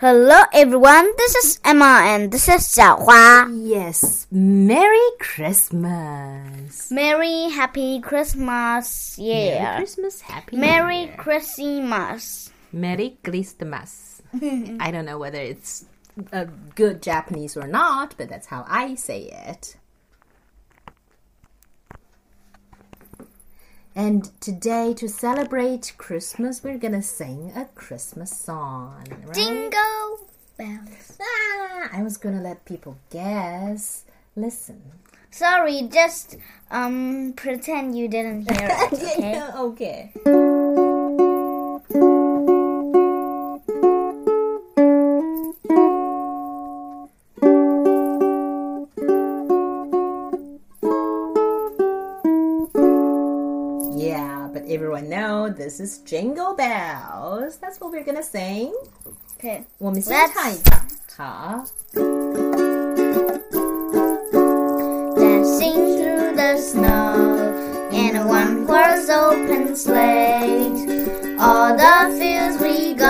Hello everyone, this is Emma and this is 晓华. Yes, Merry Christmas. Merry Happy Christmas. Yeah. Merry Christmas, Happy Merry Year. Christmas. Merry Christmas. I don't know whether it's a good Japanese or not, but that's how I say it. And today, to celebrate Christmas, we're gonna sing a Christmas song. Right? Ah, I was gonna let people guess. Listen. Sorry, just um pretend you didn't hear it, okay? Yeah, okay. Yeah, but everyone know this is Jingle Bells. That's what we're gonna sing. Okay. 我们先 Let's- 唱一个，好。 Dashing through the snow in a one horse open sleigh. All the fields we go,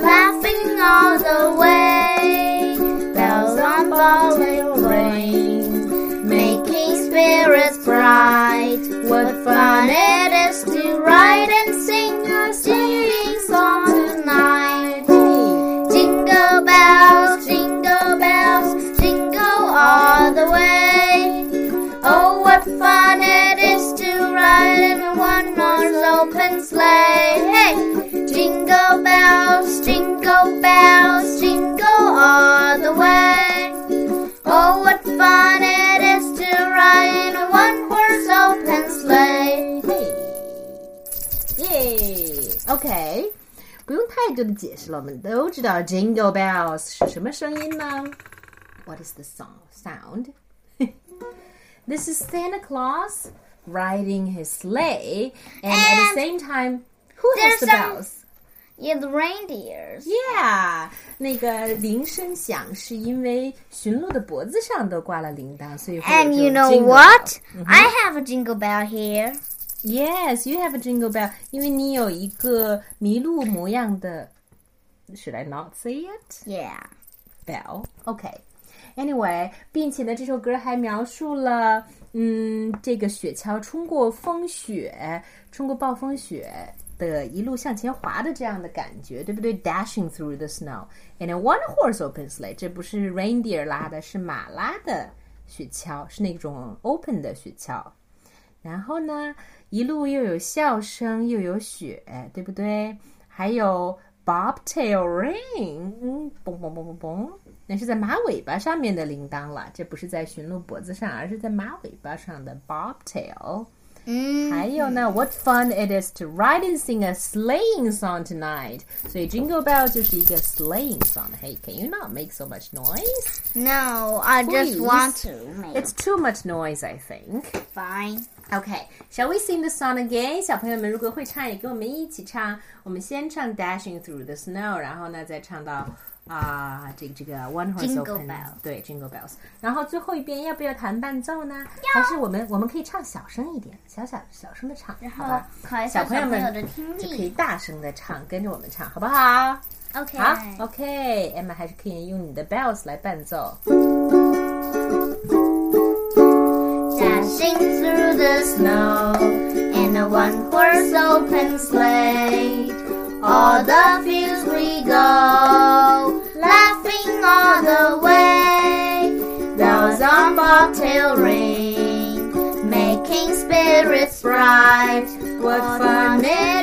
laughing all the way. Bells on bobtail ring, making spirits bright. What fun it open sleigh. Hey, jingle bells, jingle bells, jingle all the way. Oh, what fun it is to ride in a one-horse open sleigh. 耶，OK，不用太多的解释了，我们都知道 Jingle Bells 是什么声音呢？What is the song sound? this is Santa Claus riding his sleigh, and, at the And same time, who has there's the some- bells? Yeah, the reindeers. Yeah，那个铃声响是因为驯鹿的脖子上都挂了铃铛，所以会有 And 这 you 种 know jingle what? bell I have a jingle bell here. Yes, you have a jingle bell，因为你有一个麋鹿模样的。Should I not say it? Yeah. Bell. OK. Anyway，并且呢，这首歌还描述了，嗯，这个雪橇冲过风雪，冲过暴风雪的一路向前滑的这样的感觉，对不对？Dashing through the snow and a one-horse open sleigh，这不是 reindeer 拉的，是马拉的雪橇，是那种 open 的雪橇。然后呢，一路又有笑声，又有雪，对不对？还有 bobtail ring，嗯，嘣嘣嘣嘣嘣，那是在马尾巴上面的铃铛了，这不是在驯鹿脖子上，而是在马尾巴上的 bobtail。Mm. 还有呢，What fun it is to ride and sing a sleighing song tonight！所以 Jingle Bell 就是一个 sleighing song。Hey, can you not make so much noise? No, I just Please. want to make It's too much noise, I think. fine. Okay, shall we sing the song again? 小朋友们如果会唱，也跟我们一起唱。我们先唱 Dashing Through the Snow，然后呢再唱到啊、这个这个 One Horse Open，Bell 对 Jingle Bells。然后最后一遍要不要弹伴奏呢？还是我们我们可以唱小声一点，小小小声的唱，好吧？小朋友们可以大声的唱，跟着我们唱，好不好？Okay. 好，OK，Emma 还是可以用你的 bells 来伴奏。Open sleigh. All the fields we go, laughing all the way. Bells on bobtail ring, making spirits bright. What fun it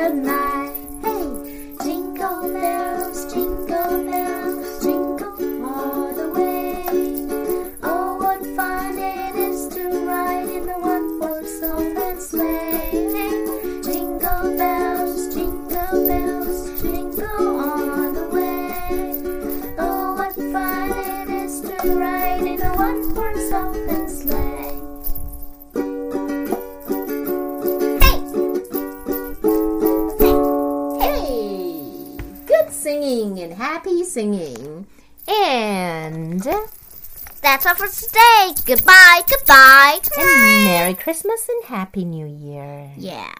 good. Hey, jingle bells, jingle bells, jingle all the way. Oh, what fun it is to ride in the one-horse open sleigh. Hey, jingle bells, jingle bells, jingle all the way. Oh, what fun it is to ride. Singing and happy singing. And That's all for today. Goodbye, goodbye. and Merry Christmas and Happy New Year. Yeah.